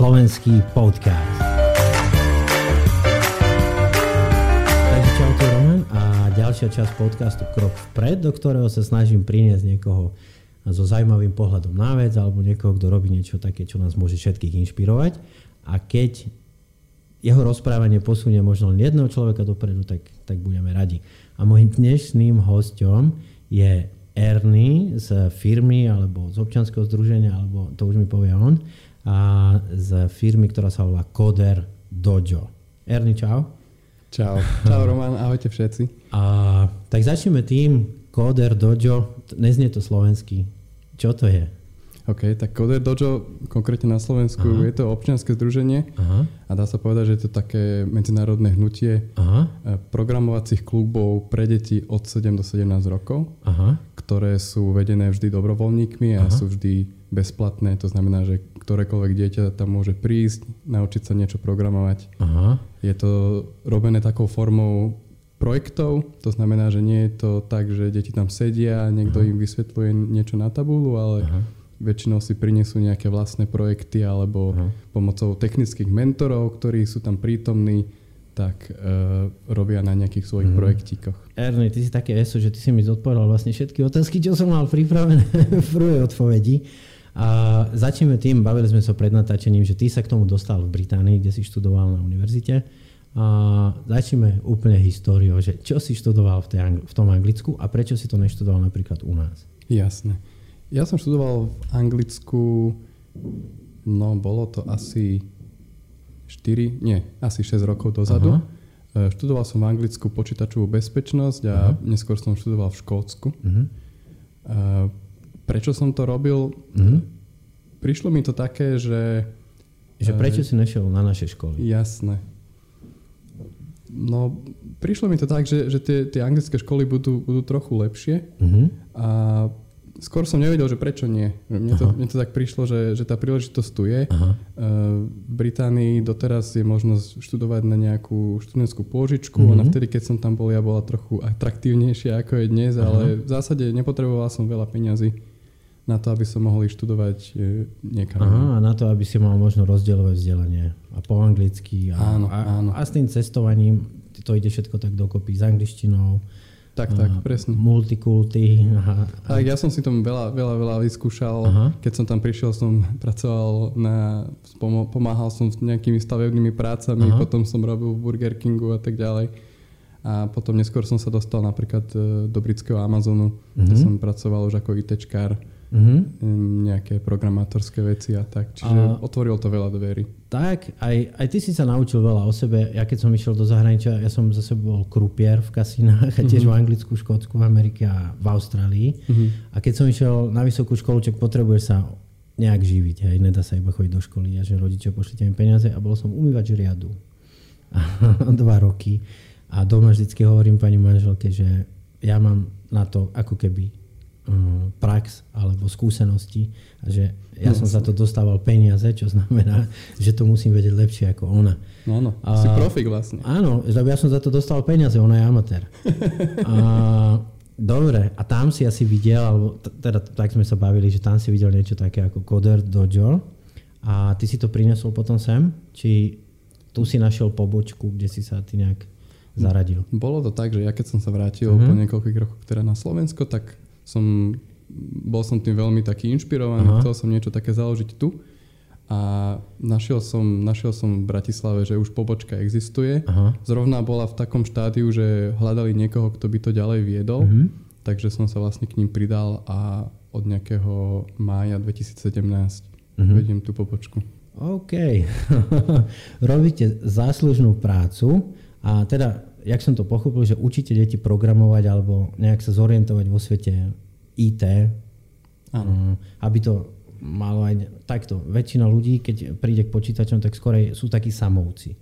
slovenský podcast. Takže čaute Roman a ďalšia časť podcastu Krok vpred, do ktorého sa snažím priniesť niekoho so zaujímavým pohľadom na vec alebo niekoho, kto robí niečo také, čo nás môže všetkých inšpirovať. A keď jeho rozprávanie posunie možno len jedného človeka dopredu, tak, tak budeme radi. A môjim dnešným hostom je Ernie z firmy alebo z občanského združenia, alebo to už mi povie on, a z firmy, ktorá sa volá Coder Dojo. Ernie, čau. Čau. Čau Roman, ahojte všetci. A, tak začneme tým, Coder Dojo, neznie to slovenský. Čo to je? OK, tak Coder Dojo, konkrétne na Slovensku, Aha. je to občianske združenie Aha. a dá sa povedať, že je to také medzinárodné hnutie Aha. Eh, programovacích klubov pre deti od 7 do 17 rokov, Aha. ktoré sú vedené vždy dobrovoľníkmi a Aha. sú vždy bezplatné. To znamená, že ktorékoľvek dieťa tam môže prísť, naučiť sa niečo programovať. Aha. Je to robené takou formou projektov, to znamená, že nie je to tak, že deti tam sedia a niekto Aha. im vysvetľuje niečo na tabulu, ale Aha väčšinou si prinesú nejaké vlastné projekty alebo uh-huh. pomocou technických mentorov, ktorí sú tam prítomní, tak uh, robia na nejakých svojich uh-huh. projektíkoch. Ernie, ty si také eso, že ty si mi zodpovedal vlastne všetky otázky, čo som mal pripravené v prvej odpovedi. A začneme tým, bavili sme sa pred natáčením, že ty sa k tomu dostal v Británii, kde si študoval na univerzite. A začneme úplne históriou, že čo si študoval v, tej, v tom Anglicku a prečo si to neštudoval napríklad u nás? Jasné. Ja som študoval v Anglicku, no bolo to asi 4, nie, asi 6 rokov dozadu. Aha. E, študoval som v Anglicku počítačovú bezpečnosť a Aha. neskôr som študoval v Škótsku. Uh-huh. Prečo som to robil? Uh-huh. Prišlo mi to také, že... Že prečo si nešiel na naše školy? Jasné. No, prišlo mi to tak, že, že tie, tie anglické školy budú, budú trochu lepšie uh-huh. a skôr som nevedel, že prečo nie. Mne to, mne to tak prišlo, že, že tá príležitosť tu je. Aha. V Británii doteraz je možnosť študovať na nejakú študentskú pôžičku. Mm-hmm. Ona vtedy, keď som tam bol, ja bola trochu atraktívnejšia ako je dnes, Aha. ale v zásade nepotreboval som veľa peňazí na to, aby som mohol študovať e, niekam. Aha, a na to, aby si mal možno rozdielové vzdelanie. A po anglicky. A, áno, a, áno. a s tým cestovaním to ide všetko tak dokopy s angličtinou tak, tak, presne. Multikulty. Aha. Tak ja som si tom veľa, veľa, veľa vyskúšal. Aha. Keď som tam prišiel, som pracoval na... Pomáhal som s nejakými stavebnými prácami, Aha. potom som robil v Burger Kingu a tak ďalej. A potom neskôr som sa dostal napríklad e, do britského Amazonu, uh-huh. kde mhm. som pracoval už ako ITčkár uh-huh. nejaké programátorské veci a tak. Čiže a otvoril to veľa dverí. Tak, aj, aj ty si sa naučil veľa o sebe. Ja keď som išiel do zahraničia, ja som za bol krupier v kasinách, a tiež v Anglicku, Škótsku, v Amerike a v Austrálii. Uh-huh. A keď som išiel na vysokú školu, čo potrebuješ sa nejak živiť, hej, nedá sa iba chodiť do školy a že rodičia pošlite mi peniaze a bol som umývať riadu. dva roky. A doma vždycky hovorím pani manželke, že ja mám na to ako keby prax alebo skúsenosti a že ja no, som za to dostával peniaze, čo znamená, že to musím vedieť lepšie ako ona. No, no. A, si profik vlastne. Áno, lebo ja som za to dostal peniaze, ona je amatér. a, dobre, a tam si asi videl, alebo teda tak sme sa bavili, že tam si videl niečo také ako Coder Dojo a ty si to prinesol potom sem? Či tu si našiel pobočku, kde si sa ty nejak zaradil? Bolo to tak, že ja keď som sa vrátil uh-huh. po niekoľkých rokoch teda na Slovensko, tak som, bol som tým veľmi taký inšpirovaný, Aha. chcel som niečo také založiť tu. A našiel som, našiel som v Bratislave, že už pobočka existuje. Aha. Zrovna bola v takom štádiu, že hľadali niekoho, kto by to ďalej viedol. Mhm. Takže som sa vlastne k ním pridal a od nejakého mája 2017 mhm. vediem tú pobočku. OK. Robíte záslužnú prácu a teda jak som to pochopil, že učíte deti programovať alebo nejak sa zorientovať vo svete IT, ano. aby to malo aj takto. Väčšina ľudí, keď príde k počítačom, tak skorej sú takí samovci.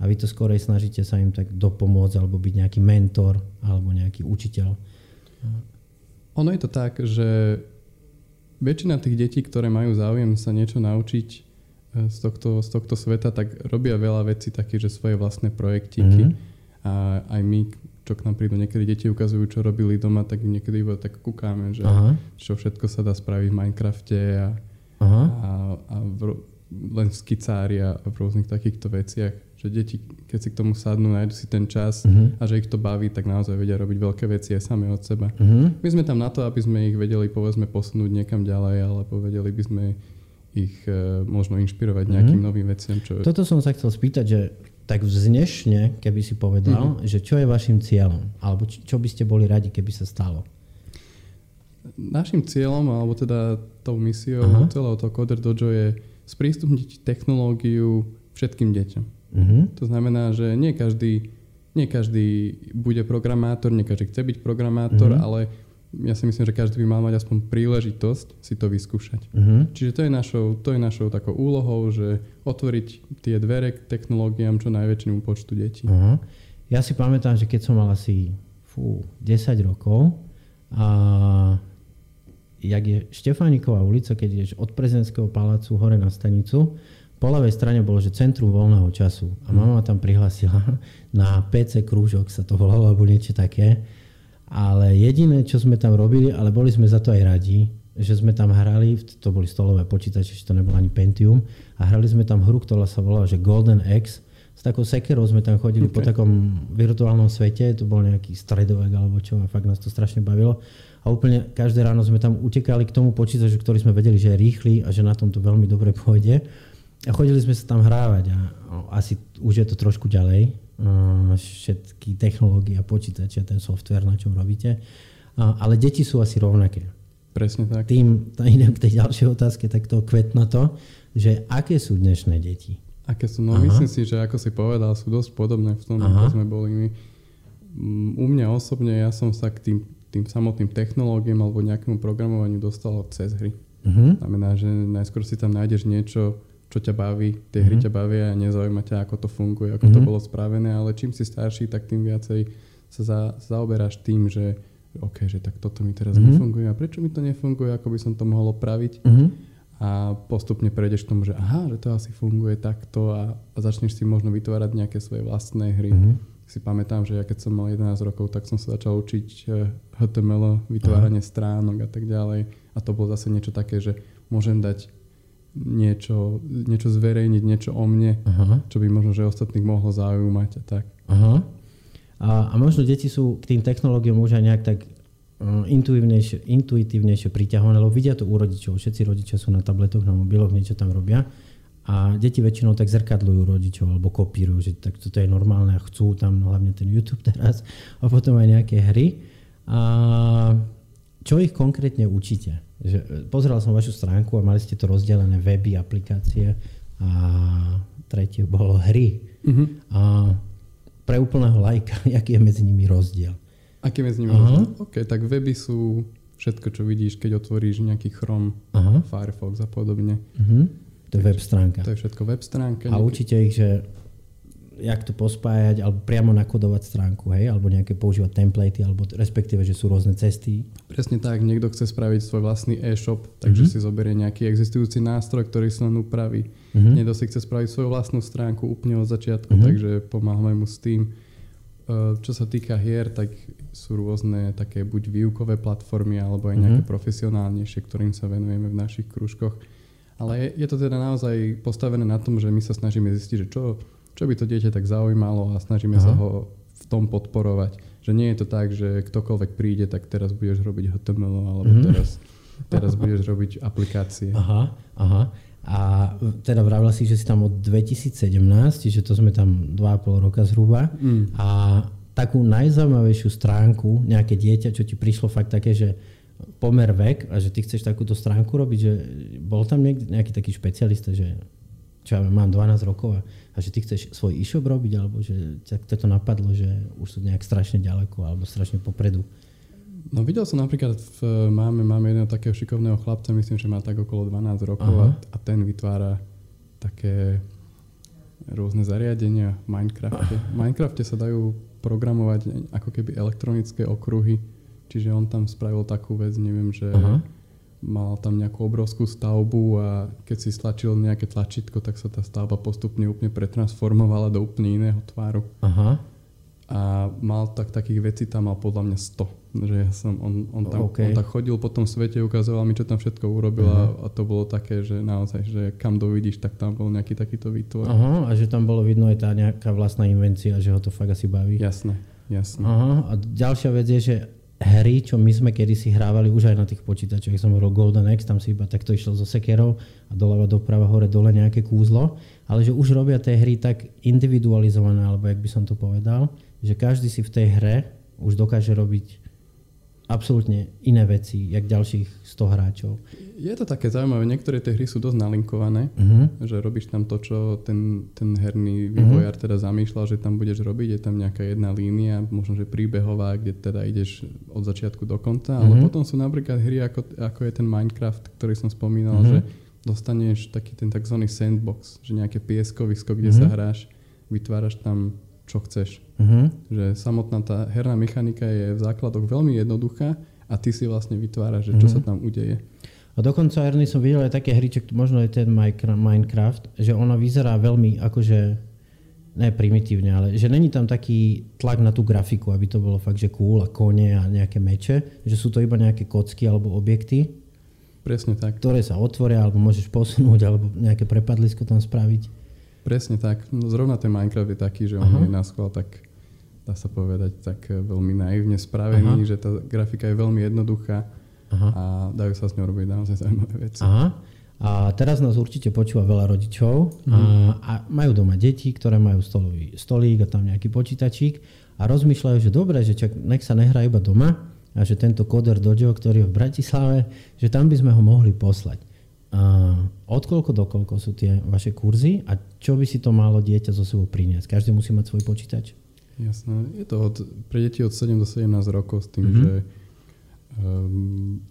A vy to skorej snažíte sa im tak dopomôcť alebo byť nejaký mentor alebo nejaký učiteľ. Ono je to tak, že väčšina tých detí, ktoré majú záujem sa niečo naučiť z tohto, z tohto sveta, tak robia veľa vecí také, že svoje vlastné projektíky. Mm-hmm a aj my, čo k nám prídu, niekedy deti ukazujú, čo robili doma, tak niekedy iba tak kúkáme, že Aha. čo všetko sa dá spraviť v Minecrafte a, Aha. a, a v, len v skicári a v rôznych takýchto veciach. Že deti, keď si k tomu sadnú, nájdu si ten čas uh-huh. a že ich to baví, tak naozaj vedia robiť veľké veci aj sami od seba. Uh-huh. My sme tam na to, aby sme ich vedeli povedzme posunúť niekam ďalej, alebo vedeli by sme ich e, možno inšpirovať nejakým uh-huh. novým veciam. Čo... Toto som sa chcel spýtať, že tak vznešne, keby si povedal, uh-huh. že čo je vašim cieľom? Alebo čo, by ste boli radi, keby sa stalo? Našim cieľom, alebo teda tou misiou uh-huh. celého toho Coder Dojo je sprístupniť technológiu všetkým deťom. Uh-huh. To znamená, že nie každý, nie každý bude programátor, nie každý chce byť programátor, uh-huh. ale ja si myslím, že každý by mal mať aspoň príležitosť si to vyskúšať. Uh-huh. Čiže to je, našou, to je našou takou úlohou, že otvoriť tie dvere k technológiám čo najväčšiemu počtu detí. Uh-huh. Ja si pamätám, že keď som mal asi fú, 10 rokov a jak je Štefániková ulica, keď ideš od prezidentského palácu hore na stanicu, po ľavej strane bolo, že centrum voľného času. A mama tam prihlásila na PC krúžok, sa to volalo, alebo niečo také. Ale jediné, čo sme tam robili, ale boli sme za to aj radi, že sme tam hrali, to boli stolové počítače, to nebol ani Pentium, a hrali sme tam hru, ktorá sa volala, že Golden X. S takou sekerou sme tam chodili okay. po takom virtuálnom svete, to bol nejaký stredovek alebo čo, a fakt nás to strašne bavilo a úplne každé ráno sme tam utekali k tomu počítaču, ktorý sme vedeli, že je rýchly a že na tom to veľmi dobre pôjde. A chodili sme sa tam hrávať a asi už je to trošku ďalej, všetky technológie a počítače, ten software, na čom robíte. Ale deti sú asi rovnaké. Presne tak. Tým idem k tej ďalšej otázke, tak to kvetna to, že aké sú dnešné deti? Aké sú? No Aha. myslím si, že ako si povedal, sú dosť podobné v tom, ako sme boli my. U mňa osobne, ja som sa k tým tým samotným technológiám alebo nejakému programovaniu dostalo cez hry. Uh-huh. Znamená, že najskôr si tam nájdeš niečo, čo ťa baví, tie hry mhm. ťa bavia a nezaujíma ťa, ako to funguje, ako uh-huh. to mhm. bolo spravené, ale čím si starší, tak tým viacej sa za, zaoberáš tým, že OK, že tak toto mi teraz uh-huh. nefunguje a prečo mi to nefunguje, ako by som to mohol opraviť. Uh-huh. A postupne prejdeš k tomu, že aha, že to asi funguje takto a, a začneš si možno vytvárať nejaké svoje vlastné hry. Uh-huh si pamätám, že ja keď som mal 11 rokov, tak som sa začal učiť HTML, eh, vytváranie Aha. stránok a tak ďalej. A to bolo zase niečo také, že môžem dať niečo, niečo zverejniť, niečo o mne, Aha. čo by možno, že ostatných mohlo zaujímať a tak. Aha. A, a možno deti sú k tým technológiám už aj nejak tak uh, intuitívnejšie, intuitívnejšie priťahované, lebo vidia to u rodičov. Všetci rodičia sú na tabletoch, na mobiloch, niečo tam robia. A deti väčšinou tak zrkadľujú rodičov alebo kopírujú, že tak toto je normálne a chcú tam hlavne ten YouTube teraz a potom aj nejaké hry. A čo ich konkrétne učíte? Že, e, pozeral som vašu stránku a mali ste to rozdelené weby, aplikácie a tretie bolo hry. Uh-huh. A pre úplného lajka, aký je medzi nimi rozdiel? Aký je medzi nimi uh-huh. rozdiel? OK, tak weby sú všetko, čo vidíš, keď otvoríš nejaký Chrome, uh-huh. Firefox a podobne. Uh-huh. To je web stránka. To je všetko web stránka. A učíte ich, že jak to pospájať, alebo priamo nakodovať stránku, hej, alebo nejaké používať templatey, alebo respektíve, že sú rôzne cesty. Presne tak, niekto chce spraviť svoj vlastný e-shop, takže mm-hmm. si zoberie nejaký existujúci nástroj, ktorý sa len upraví. Mm-hmm. Niekto si chce spraviť svoju vlastnú stránku úplne od začiatku, mm-hmm. takže pomáhame mu s tým. E, čo sa týka hier, tak sú rôzne také buď výukové platformy, alebo aj nejaké mm-hmm. profesionálnejšie, ktorým sa venujeme v našich kružkoch ale je, je to teda naozaj postavené na tom, že my sa snažíme zistiť, že čo, čo by to dieťa tak zaujímalo a snažíme Aha. sa ho v tom podporovať. Že nie je to tak, že ktokoľvek príde, tak teraz budeš robiť HTML alebo mm-hmm. teraz, teraz budeš robiť aplikácie. Aha, aha. A teda vravila si, že si tam od 2017, čiže to sme tam 2,5 roka zhruba. Mm. A takú najzaujímavejšiu stránku, nejaké dieťa, čo ti prišlo fakt také, že pomer vek a že ty chceš takúto stránku robiť, že bol tam niekde, nejaký taký špecialista, že čo ja mám 12 rokov a, a že ty chceš svoj e-shop robiť, alebo že ťa to napadlo, že už sú nejak strašne ďaleko alebo strašne popredu. No videl som napríklad, v, máme, máme jedného takého šikovného chlapca, myslím, že má tak okolo 12 rokov a, a ten vytvára také rôzne zariadenia v Minecrafte. V Minecrafte sa dajú programovať ako keby elektronické okruhy, Čiže on tam spravil takú vec, neviem, že uh-huh. Mal tam nejakú obrovskú stavbu a keď si stlačil nejaké tlačítko, tak sa tá stavba postupne úplne pretransformovala do úplne iného tváru. Uh-huh. a mal tak, takých vecí tam mal podľa mňa 100. Že ja som, on, on, tam, okay. on tak chodil po tom svete, ukazoval mi, čo tam všetko urobil uh-huh. a to bolo také, že naozaj, že kam dovidíš, tak tam bol nejaký takýto výtvor. Aha, a že tam bolo vidno aj tá nejaká vlastná invencia, že ho to fakt asi baví. Jasné, jasné. Aha, a ďalšia vec je, že hry, čo my sme kedysi hrávali už aj na tých počítačoch, som hovoril Golden X, tam si iba takto išlo zo sekerov a doľava, doprava, hore, dole nejaké kúzlo, ale že už robia tie hry tak individualizované, alebo jak by som to povedal, že každý si v tej hre už dokáže robiť absolútne iné veci, jak ďalších 100 hráčov. Je to také zaujímavé, niektoré tie hry sú dosť nalinkované, uh-huh. že robíš tam to, čo ten, ten herný vývojár uh-huh. teda zamýšľal, že tam budeš robiť, je tam nejaká jedna línia, možno že príbehová, kde teda ideš od začiatku do konca, uh-huh. ale potom sú napríklad hry ako, ako je ten Minecraft, ktorý som spomínal, uh-huh. že dostaneš taký ten tzv. sandbox, že nejaké pieskovisko, kde uh-huh. sa hráš, vytváraš tam čo chceš. Uh-huh. Že samotná tá herná mechanika je v základoch veľmi jednoduchá a ty si vlastne vytváraš, že čo uh-huh. sa tam udeje. A dokonca, Erny, som videl aj také hry, čo možno aj ten Minecraft, že ona vyzerá veľmi akože, ne primitívne, ale že není tam taký tlak na tú grafiku, aby to bolo fakt, že cool a kone a nejaké meče, že sú to iba nejaké kocky alebo objekty. Presne tak. Ktoré sa otvoria, alebo môžeš posunúť, alebo nejaké prepadlisko tam spraviť. Presne tak. No, zrovna ten Minecraft je taký, že on Aha. je na schvál tak, dá sa povedať, tak veľmi naivne spravený, Aha. že tá grafika je veľmi jednoduchá Aha. a dajú sa s ňou robiť naozaj zaujímavé veci. Aha. A teraz nás určite počúva veľa rodičov mhm. a, a majú doma deti, ktoré majú stolový stolík a tam nejaký počítačík a rozmýšľajú, že dobre, že čak, nech sa nehrá iba doma a že tento koder Dojo, ktorý je v Bratislave, že tam by sme ho mohli poslať. Uh, od koľko do koľko sú tie vaše kurzy a čo by si to malo dieťa zo sebou priniesť? Každý musí mať svoj počítač? Jasné. Je to od, pre deti od 7 do 17 rokov s tým, mm-hmm. že um,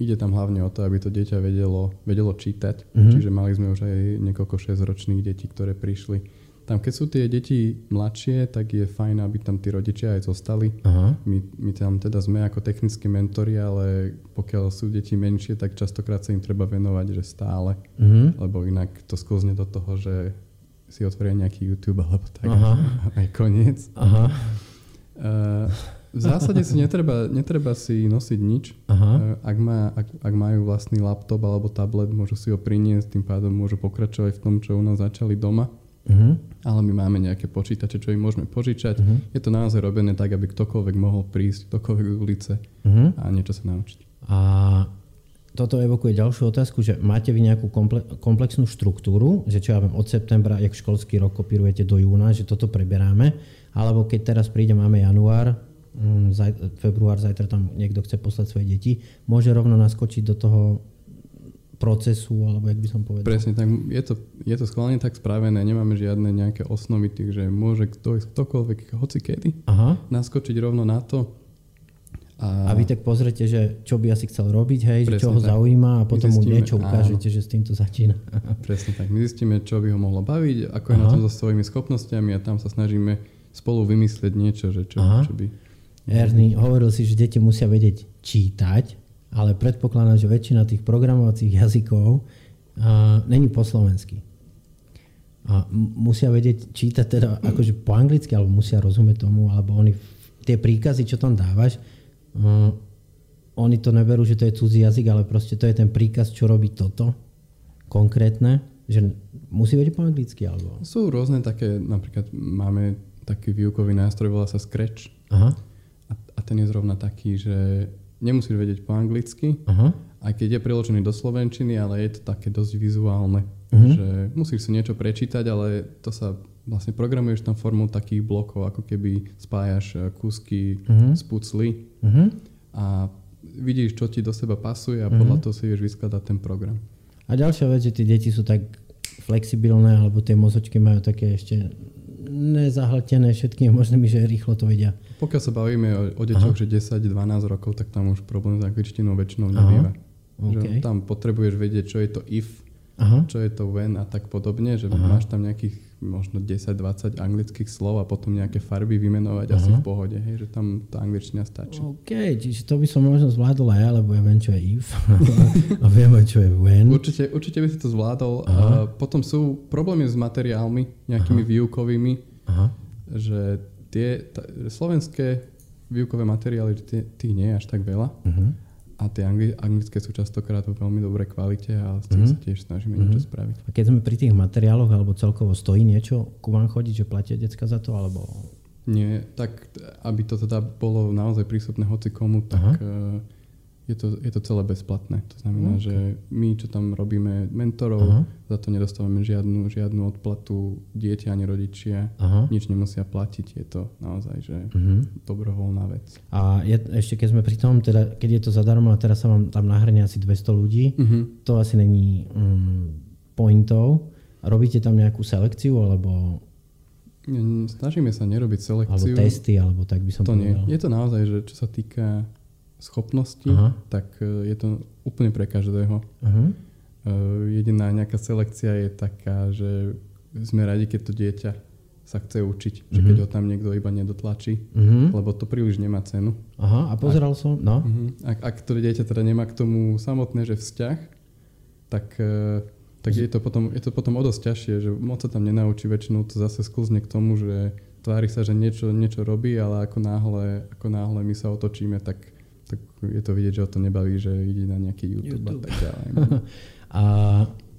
ide tam hlavne o to, aby to dieťa vedelo, vedelo čítať. Mm-hmm. Čiže mali sme už aj niekoľko 6-ročných detí, ktoré prišli tam, keď sú tie deti mladšie, tak je fajn, aby tam tí rodičia aj zostali. Aha. My, my tam teda sme ako technickí mentori, ale pokiaľ sú deti menšie, tak častokrát sa im treba venovať, že stále. Uh-huh. Lebo inak to sklzne do toho, že si otvoria nejaký YouTube alebo tak. Aha. Aj koniec. Aha. Uh, v zásade si netreba, netreba si nosiť nič. Aha. Uh, ak, má, ak, ak majú vlastný laptop alebo tablet, môžu si ho priniesť, tým pádom môžu pokračovať v tom, čo u nás začali doma. Uh-huh. Ale my máme nejaké počítače, čo im môžeme požičať. Uh-huh. Je to naozaj robené tak, aby ktokoľvek mohol prísť, ktokoľvek z ulice uh-huh. a niečo sa naučiť. A toto evokuje ďalšiu otázku, že máte vy nejakú komple- komplexnú štruktúru, že čo ja viem, od septembra, jak školský rok kopírujete do júna, že toto preberáme, alebo keď teraz príde, máme január, mm, zaj- február, zajtra tam niekto chce poslať svoje deti, môže rovno naskočiť do toho procesu, alebo jak by som povedal. Presne, tak je to, je to schválne tak spravené, nemáme žiadne nejaké osnovy, takže môže kto, ktokoľvek, hoci kedy, Aha. naskočiť rovno na to. A... a vy tak pozrete, že čo by asi chcel robiť, hej, že čo ho tak. zaujíma a potom zistíme, mu niečo ukážete, áno. že s týmto začína. Presne tak, my zistíme, čo by ho mohlo baviť, ako Aha. je na tom so svojimi schopnosťami a tam sa snažíme spolu vymyslieť niečo, že čo, čo by... Ernie, hovoril si, že deti musia vedieť čítať, ale predpokladám, že väčšina tých programovacích jazykov uh, není po slovensky. A musia vedieť čítať teda akože po anglicky, alebo musia rozumieť tomu, alebo oni tie príkazy, čo tam dávaš, uh, oni to neberú, že to je cudzí jazyk, ale proste to je ten príkaz, čo robí toto konkrétne, že musí vedieť po anglicky, alebo... Sú rôzne také, napríklad máme taký výukový nástroj, volá sa Scratch. Aha. A, a ten je zrovna taký, že nemusíš vedieť po anglicky, uh-huh. aj keď je preložený do slovenčiny, ale je to také dosť vizuálne. Uh-huh. Že musíš si niečo prečítať, ale to sa vlastne programuješ tam formou takých blokov, ako keby spájaš eh, kúsky uh-huh. z pucly uh-huh. a vidíš, čo ti do seba pasuje a podľa uh-huh. toho si vieš vyskladať ten program. A ďalšia vec, že tie deti sú tak flexibilné, alebo tie mozočky majú také ešte nezahltené všetkými možnými, že rýchlo to vedia. Pokiaľ sa bavíme o, o deťoch, že 10-12 rokov, tak tam už problém s angličtinou väčšinou nebýva. Okay. Že tam potrebuješ vedieť, čo je to if, Aha. čo je to when a tak podobne, že Aha. máš tam nejakých možno 10-20 anglických slov a potom nejaké farby vymenovať Aha. asi v pohode, hej, že tam tá angličtina stačí. OK, čiže to by som možno zvládol aj ja, lebo ja viem, čo je if a viem aj, čo je when. Určite, určite by si to zvládol. Aha. potom sú problémy s materiálmi, nejakými Aha. výukovými, Aha. že tie t- slovenské výukové materiály, tých nie je až tak veľa. Uh-huh. A tie angli- anglické sú častokrát vo veľmi dobrej kvalite a s tým uh-huh. sa tiež snažíme uh-huh. niečo spraviť. A keď sme pri tých materiáloch, alebo celkovo stojí niečo ku vám chodiť, že platia decka za to, alebo... Nie, tak aby to teda bolo naozaj prístupné hoci komu, tak uh-huh je to, je to celé bezplatné. To znamená, okay. že my, čo tam robíme mentorov, Aha. za to nedostávame žiadnu, žiadnu odplatu, dieťa ani rodičia, Aha. nič nemusia platiť. Je to naozaj že uh-huh. dobrovoľná vec. A je, ešte keď sme pri tom, teda, keď je to zadarmo a teraz sa vám tam nahrne asi 200 ľudí, uh-huh. to asi není um, pointov. Robíte tam nejakú selekciu, alebo Snažíme sa nerobiť selekciu. Alebo testy, alebo tak by som to povedal. Nie. Je to naozaj, že čo sa týka schopnosti, Aha. tak e, je to úplne pre každého. Aha. E, jediná nejaká selekcia je taká, že sme radi, keď to dieťa sa chce učiť, že keď mhm. ho tam niekto iba nedotlačí, uh-huh. lebo to príliš nemá cenu. Aha, a pozeral ak, som, no. Uh-huh. Ak, ak to dieťa teda nemá k tomu samotné, že vzťah, tak, e, tak je, to potom, je to potom o dosť ťažšie, že moc sa tam nenaučí, väčšinou to zase sklzne k tomu, že tvári sa, že niečo, niečo robí, ale ako náhle, ako náhle my sa otočíme, tak tak je to vidieť, že ho to nebaví, že ide na nejaký YouTube, YouTube. a tak ďalej. A,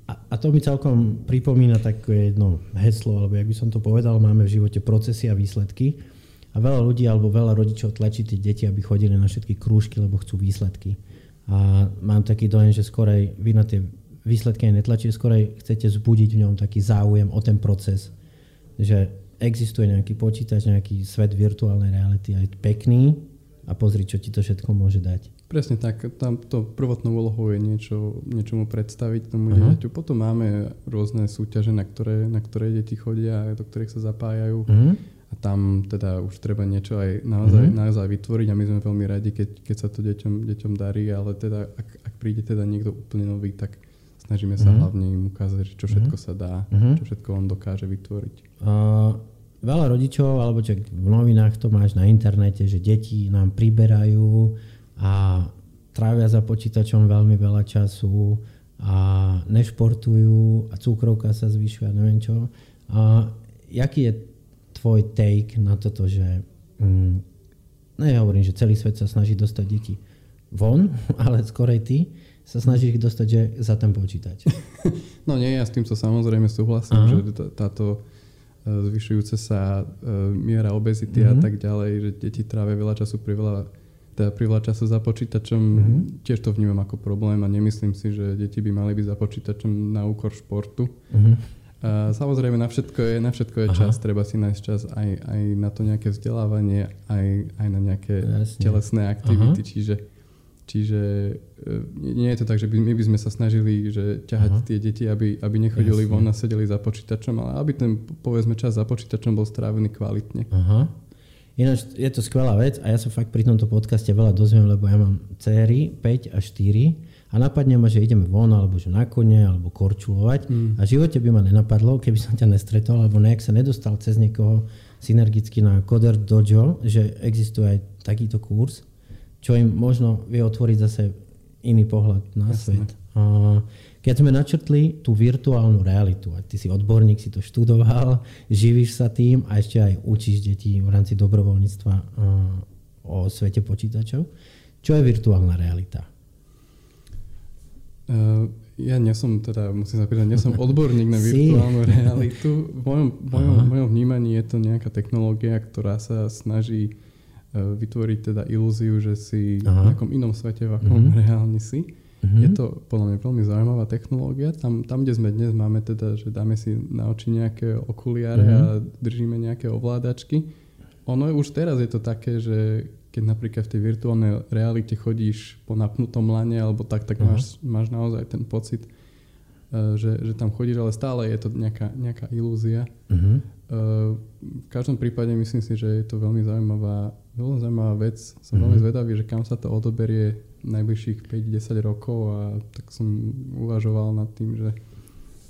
a, a to mi celkom pripomína také jedno heslo, alebo jak by som to povedal, máme v živote procesy a výsledky. A veľa ľudí alebo veľa rodičov tlačí tie deti, aby chodili na všetky krúžky, lebo chcú výsledky. A mám taký dojem, že skorej vy na tie výsledky aj netlačíte, skorej chcete zbudiť v ňom taký záujem o ten proces. Že existuje nejaký počítač, nejaký svet virtuálnej reality aj pekný, a pozri, čo ti to všetko môže dať. Presne tak. Tam to prvotnou úlohou je niečo, niečo mu predstaviť tomu uh-huh. dieťaťu. Potom máme rôzne súťaže, na ktoré, na ktoré deti chodia, do ktorých sa zapájajú. Uh-huh. A tam teda už treba niečo aj naozaj, uh-huh. naozaj vytvoriť a my sme veľmi radi, keď, keď sa to deťom, deťom darí, ale teda ak, ak príde teda niekto úplne nový, tak snažíme sa uh-huh. hlavne im ukázať, čo všetko uh-huh. sa dá, uh-huh. čo všetko on dokáže vytvoriť. Uh veľa rodičov, alebo v novinách to máš na internete, že deti nám priberajú a trávia za počítačom veľmi veľa času a nešportujú a cukrovka sa zvyšuje a neviem čo. A jaký je tvoj take na toto, že mm, no ja hovorím, že celý svet sa snaží dostať deti von, ale skorej ty sa snažíš ich dostať že za ten počítač. No nie, ja s týmto samozrejme súhlasím, Aha. že táto zvyšujúce sa e, miera obezity mm-hmm. a mhm. tak ďalej, že deti trávia veľa času pri veľa, teda pri veľa času za počítačom. Mm-hmm. Tiež to vnímam ako problém a nemyslím si, že deti by mali byť za počítačom na úkor športu. Mm-hmm. A samozrejme na všetko je, na všetko je čas, treba si nájsť čas aj, aj na to nejaké vzdelávanie, aj, aj na nejaké Jasne. telesné aktivity, Aha. čiže Čiže e, nie je to tak, že by, my by sme sa snažili že ťahať Aha. tie deti, aby, aby nechodili Jasne. von a sedeli za počítačom, ale aby ten povedzme čas za počítačom bol strávený kvalitne. Aha. Ináč je to skvelá vec a ja sa fakt pri tomto podcaste veľa dozviem, lebo ja mám céry 5 a 4 a napadne ma, že ideme von alebo že na kone alebo korčulovať mm. a v živote by ma nenapadlo, keby som ťa nestretol alebo nejak sa nedostal cez niekoho synergicky na Coder Dojo, že existuje aj takýto kurz čo im možno vie otvoriť zase iný pohľad na Jasne. svet. A keď sme načrtli tú virtuálnu realitu, a ty si odborník, si to študoval, živíš sa tým a ešte aj učíš deti v rámci dobrovoľníctva o svete počítačov. Čo je virtuálna realita? Uh, ja nie som, teda musím sa nie som odborník na virtuálnu realitu. V mojom, mojom, mojom vnímaní je to nejaká technológia, ktorá sa snaží E, vytvoriť teda ilúziu, že si Aha. v nejakom inom svete, v akom uh-huh. reálne si. Uh-huh. Je to podľa mňa veľmi zaujímavá technológia. Tam, tam, kde sme dnes, máme teda, že dáme si na oči nejaké okuliare uh-huh. a držíme nejaké ovládačky. Ono už teraz je to také, že keď napríklad v tej virtuálnej realite chodíš po napnutom lane alebo tak, tak uh-huh. máš, máš naozaj ten pocit, uh, že, že tam chodíš, ale stále je to nejaká, nejaká ilúzia. Uh, v každom prípade myslím si, že je to veľmi zaujímavá veľmi zaujímavá vec. Som veľmi zvedavý, že kam sa to odoberie najbližších 5-10 rokov a tak som uvažoval nad tým, že,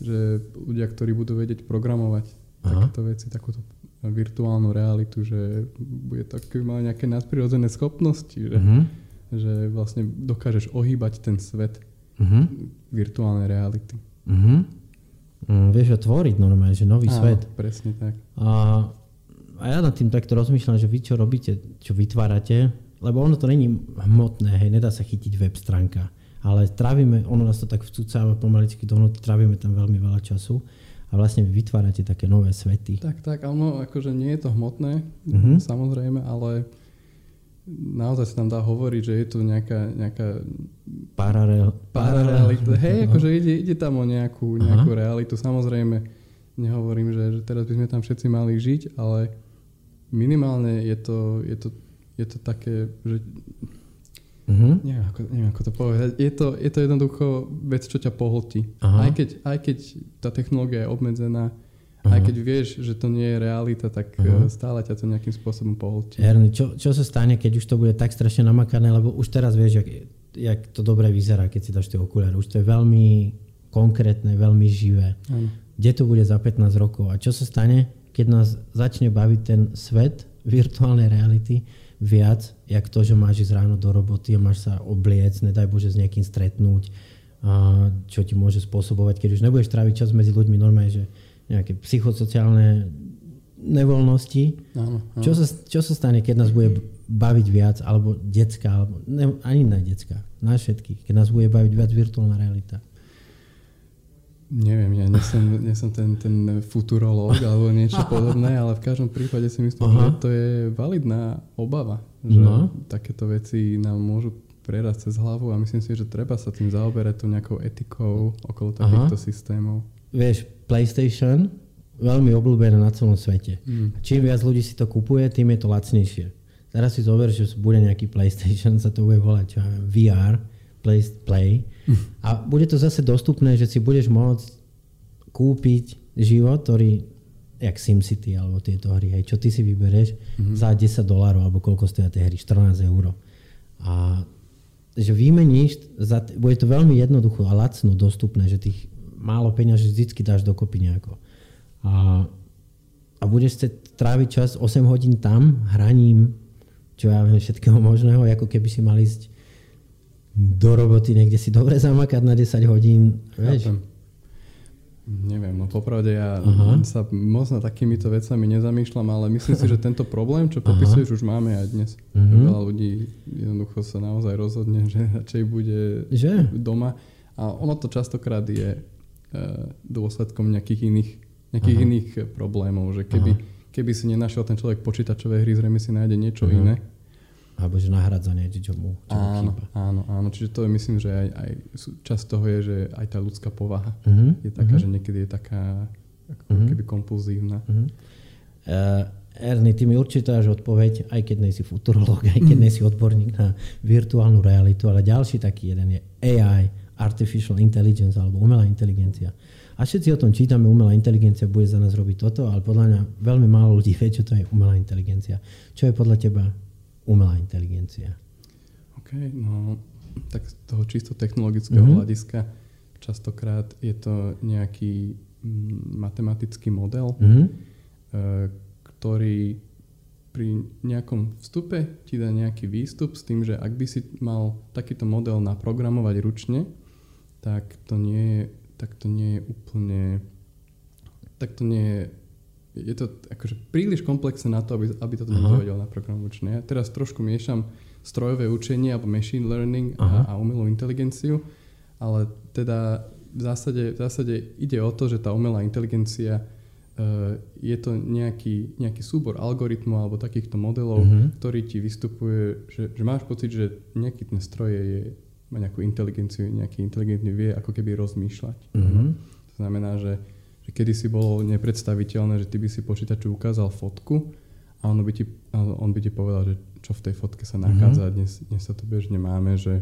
že ľudia, ktorí budú vedieť programovať Aha. takéto veci, takúto virtuálnu realitu, že bude tak, mal nejaké nadprirodzené schopnosti, že, mm-hmm. že vlastne dokážeš ohýbať ten svet mm-hmm. virtuálnej reality. Mm-hmm. Mm, vieš ho tvoriť normálne, že nový Áno, svet. presne tak. A a ja nad tým takto rozmýšľam, že vy čo robíte, čo vytvárate, lebo ono to není hmotné, hej, nedá sa chytiť web stránka, ale trávime, ono nás to tak vcúcáva pomaličky dovnútra, trávime tam veľmi veľa času a vlastne vytvárate také nové svety. Tak, tak, ono akože nie je to hmotné, uh-huh. samozrejme, ale naozaj sa tam dá hovoriť, že je tu nejaká, nejaká Paralel, paralelita. Hej, akože ide, ide tam o nejakú, nejakú realitu. Samozrejme, nehovorím, že, že teraz by sme tam všetci mali žiť, ale minimálne je to, je to, je to také, že Uh-huh. Neviem, ako, neviem, ako to povedať. Je to, je to jednoducho vec, čo ťa pohltí. Aj keď, aj keď tá technológia je obmedzená, uh-huh. aj keď vieš, že to nie je realita, tak uh-huh. stále ťa to nejakým spôsobom pohltí. Herný, čo, čo sa stane, keď už to bude tak strašne namakané, lebo už teraz vieš, jak, jak to dobre vyzerá, keď si dáš tie okuliare. Už to je veľmi konkrétne, veľmi živé. Uh-huh. Kde to bude za 15 rokov? A čo sa stane, keď nás začne baviť ten svet virtuálnej reality, viac, jak to, že máš ísť ráno do roboty a máš sa obliec, nedaj Bože s niekým stretnúť, a čo ti môže spôsobovať, keď už nebudeš tráviť čas medzi ľuďmi normálne, že nejaké psychosociálne nevoľnosti. Áno, áno. Čo, sa, čo sa stane, keď nás bude baviť viac, alebo detská, alebo ne, ani na detská, na všetkých, keď nás bude baviť viac virtuálna realita? Neviem, ja nie som, nie som ten, ten futurológ alebo niečo podobné, ale v každom prípade si myslím, Aha. že to je validná obava, že no. takéto veci nám môžu prerať cez hlavu a myslím si, že treba sa tým zaoberať tou nejakou etikou okolo takýchto Aha. systémov. Vieš, PlayStation veľmi obľúbené na celom svete. Mm. Čím viac ľudí si to kupuje, tým je to lacnejšie. Teraz si zober, že bude nejaký PlayStation, sa to bude volať čo VR, Play, Play a bude to zase dostupné, že si budeš môcť kúpiť život, ktorý jak SimCity alebo tieto hry, hej, čo ty si vybereš mm-hmm. za 10 dolárov alebo koľko stojí tie hry, 14 eur. A že vymeníš, za, bude to veľmi jednoducho a lacno dostupné, že tých málo peňaží vždy dáš dokopy nejako. A, a budeš chcieť tráviť čas 8 hodín tam, hraním, čo ja viem, všetkého možného, ako keby si mal ísť do roboty niekde si dobre zamakať na 10 hodín. Vieš? Neviem, no popravde ja Aha. sa moc na takýmito vecami nezamýšľam, ale myslím si, že tento problém, čo popisuješ, Aha. už máme aj dnes. Uh-huh. Veľa ľudí jednoducho sa naozaj rozhodne, že radšej bude že? doma. A ono to častokrát je e, dôsledkom nejakých iných, nejakých iných problémov, že keby, keby si nenašiel ten človek počítačové hry, zrejme si nájde niečo uh-huh. iné alebo že nahradzanie, čo mu, čo áno, chýba. Áno, áno, čiže to je, myslím, že aj, aj časť toho je, že aj tá ľudská povaha uh-huh, je taká, uh-huh. že niekedy je taká ako uh-huh. keby kompulzívna. Uh-huh. Uh, Erny, ty mi určite dáš odpoveď, aj keď nejsi futurolog, aj keď nejsi odborník na virtuálnu realitu, ale ďalší taký jeden je AI, Artificial Intelligence alebo umelá inteligencia. A všetci o tom čítame, umelá inteligencia bude za nás robiť toto, ale podľa mňa veľmi málo ľudí vie, čo to je umelá inteligencia. Čo je podľa teba umelá inteligencia? OK, no tak z toho čisto technologického mm-hmm. hľadiska častokrát je to nejaký mm, matematický model, mm-hmm. ktorý pri nejakom vstupe ti dá nejaký výstup s tým, že ak by si mal takýto model naprogramovať ručne, tak to nie je, tak to nie je úplne tak to nie je je to akože príliš komplexné na to, aby, aby toto niekto vedel na programovačne. Ja teraz trošku miešam strojové učenie alebo machine learning a, a umelú inteligenciu, ale teda v zásade, v zásade ide o to, že tá umelá inteligencia uh, je to nejaký, nejaký súbor algoritmov alebo takýchto modelov, uh-huh. ktorý ti vystupuje, že, že máš pocit, že nejaký ten stroj je, má nejakú inteligenciu, nejaký inteligentný vie ako keby rozmýšľať. Uh-huh. To znamená, že kedy si bolo nepredstaviteľné, že ty by si počítaču ukázal fotku a on by ti, on by ti povedal, že čo v tej fotke sa nachádza. Uh-huh. Dnes, dnes sa to bežne máme, že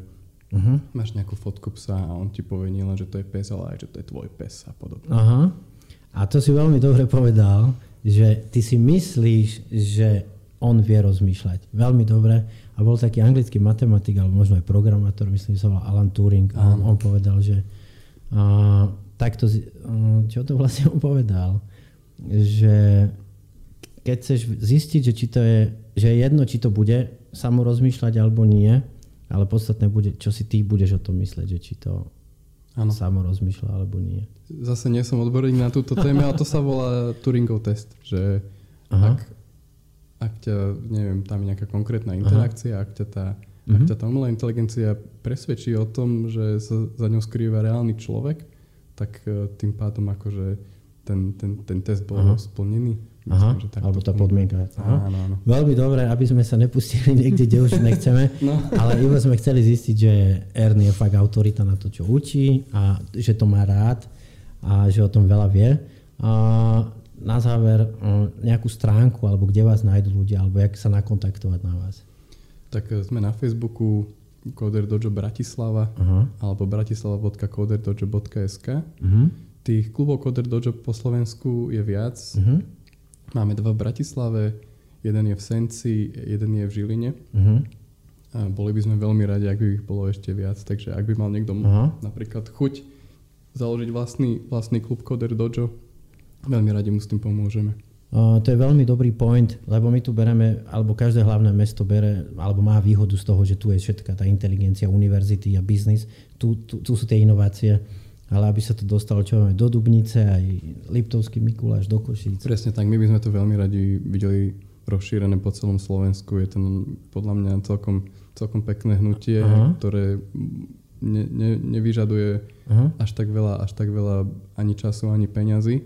uh-huh. máš nejakú fotku psa a on ti povie nielen, že to je pes, ale aj, že to je tvoj pes a podobne. Uh-huh. A to si veľmi dobre povedal, že ty si myslíš, že on vie rozmýšľať. Veľmi dobre. A bol taký anglický matematik, alebo možno aj programátor, myslím, že sa volal Alan Turing. A on, on povedal, že uh, takto, čo to vlastne povedal, že keď chceš zistiť, že či to je, že je jedno, či to bude samo rozmýšľať alebo nie, ale podstatné bude, čo si ty budeš o tom myslieť, že či to ano. samo rozmýšľa alebo nie. Zase nie som odborník na túto tému, ale to sa volá Turingov test, že Aha. ak ak ťa, neviem, tam je nejaká konkrétna interakcia, ak ťa tá mm-hmm. ak mhm. ťa tá umelá inteligencia presvedčí o tom, že sa za ňou skrýva reálny človek, tak uh, tým pádom akože ten, ten, ten test bol Aha. splnený. Aha, Myslím, že alebo tá podmienka. Aha. Áno, áno. Veľmi dobre, aby sme sa nepustili niekde, kde už nechceme, no. ale iba sme chceli zistiť, že Ernie je fakt autorita na to, čo učí a že to má rád a že o tom veľa vie. A na záver nejakú stránku, alebo kde vás nájdú ľudia, alebo jak sa nakontaktovať na vás. Tak e, sme na Facebooku Coder Dojo Bratislava uh-huh. alebo bratislava.coderdojo.sk uh-huh. Tých klubov Coder Dojo po Slovensku je viac. Uh-huh. Máme dva v Bratislave, jeden je v Senci, jeden je v Žiline. Uh-huh. A boli by sme veľmi radi, ak by ich bolo ešte viac. Takže ak by mal niekto uh-huh. napríklad chuť založiť vlastný, vlastný klub Coder Dojo, veľmi radi mu s tým pomôžeme. To je veľmi dobrý point, lebo my tu bereme, alebo každé hlavné mesto bere, alebo má výhodu z toho, že tu je všetká tá inteligencia, univerzity a biznis. Tu, tu, tu sú tie inovácie ale aby sa to dostalo čo máme do Dubnice, aj Liptovský Mikuláš, do Košíc. Presne tak, my by sme to veľmi radi videli rozšírené po celom Slovensku. Je to podľa mňa celkom, celkom pekné hnutie, Aha. ktoré ne, ne, nevyžaduje Aha. až tak veľa, až tak veľa ani času, ani peňazí.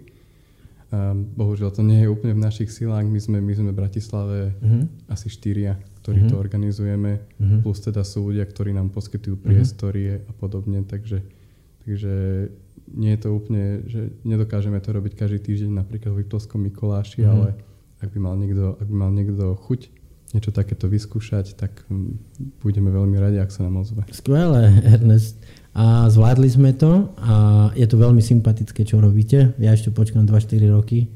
A bohužiaľ to nie je úplne v našich silách. My sme, my sme v Bratislave uh-huh. asi štyria, ktorí uh-huh. to organizujeme. Uh-huh. Plus teda sú ľudia, ktorí nám poskytujú priestory uh-huh. a podobne. Takže Takže nie je to úplne, že nedokážeme to robiť každý týždeň napríklad v Liptovskom Mikoláši, mm. ale ak by mal niekto, ak by mal niekto chuť niečo takéto vyskúšať, tak mm, budeme veľmi radi, ak sa nám ozve. Skvelé, Ernest. A zvládli sme to a je to veľmi sympatické, čo robíte. Ja ešte počkám 2-4 roky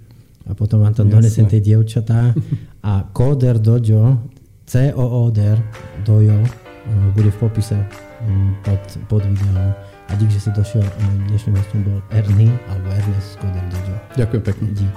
a potom vám tam Jasne. donesem tie dievčatá. A Coder Dojo, COODER Dojo, e, bude v popise mm, pod, pod videom. A dík, že si došiel. Dnešným hostom bol Ernie alebo Ernest z Coder Dojo. Ďakujem pekne. Dík.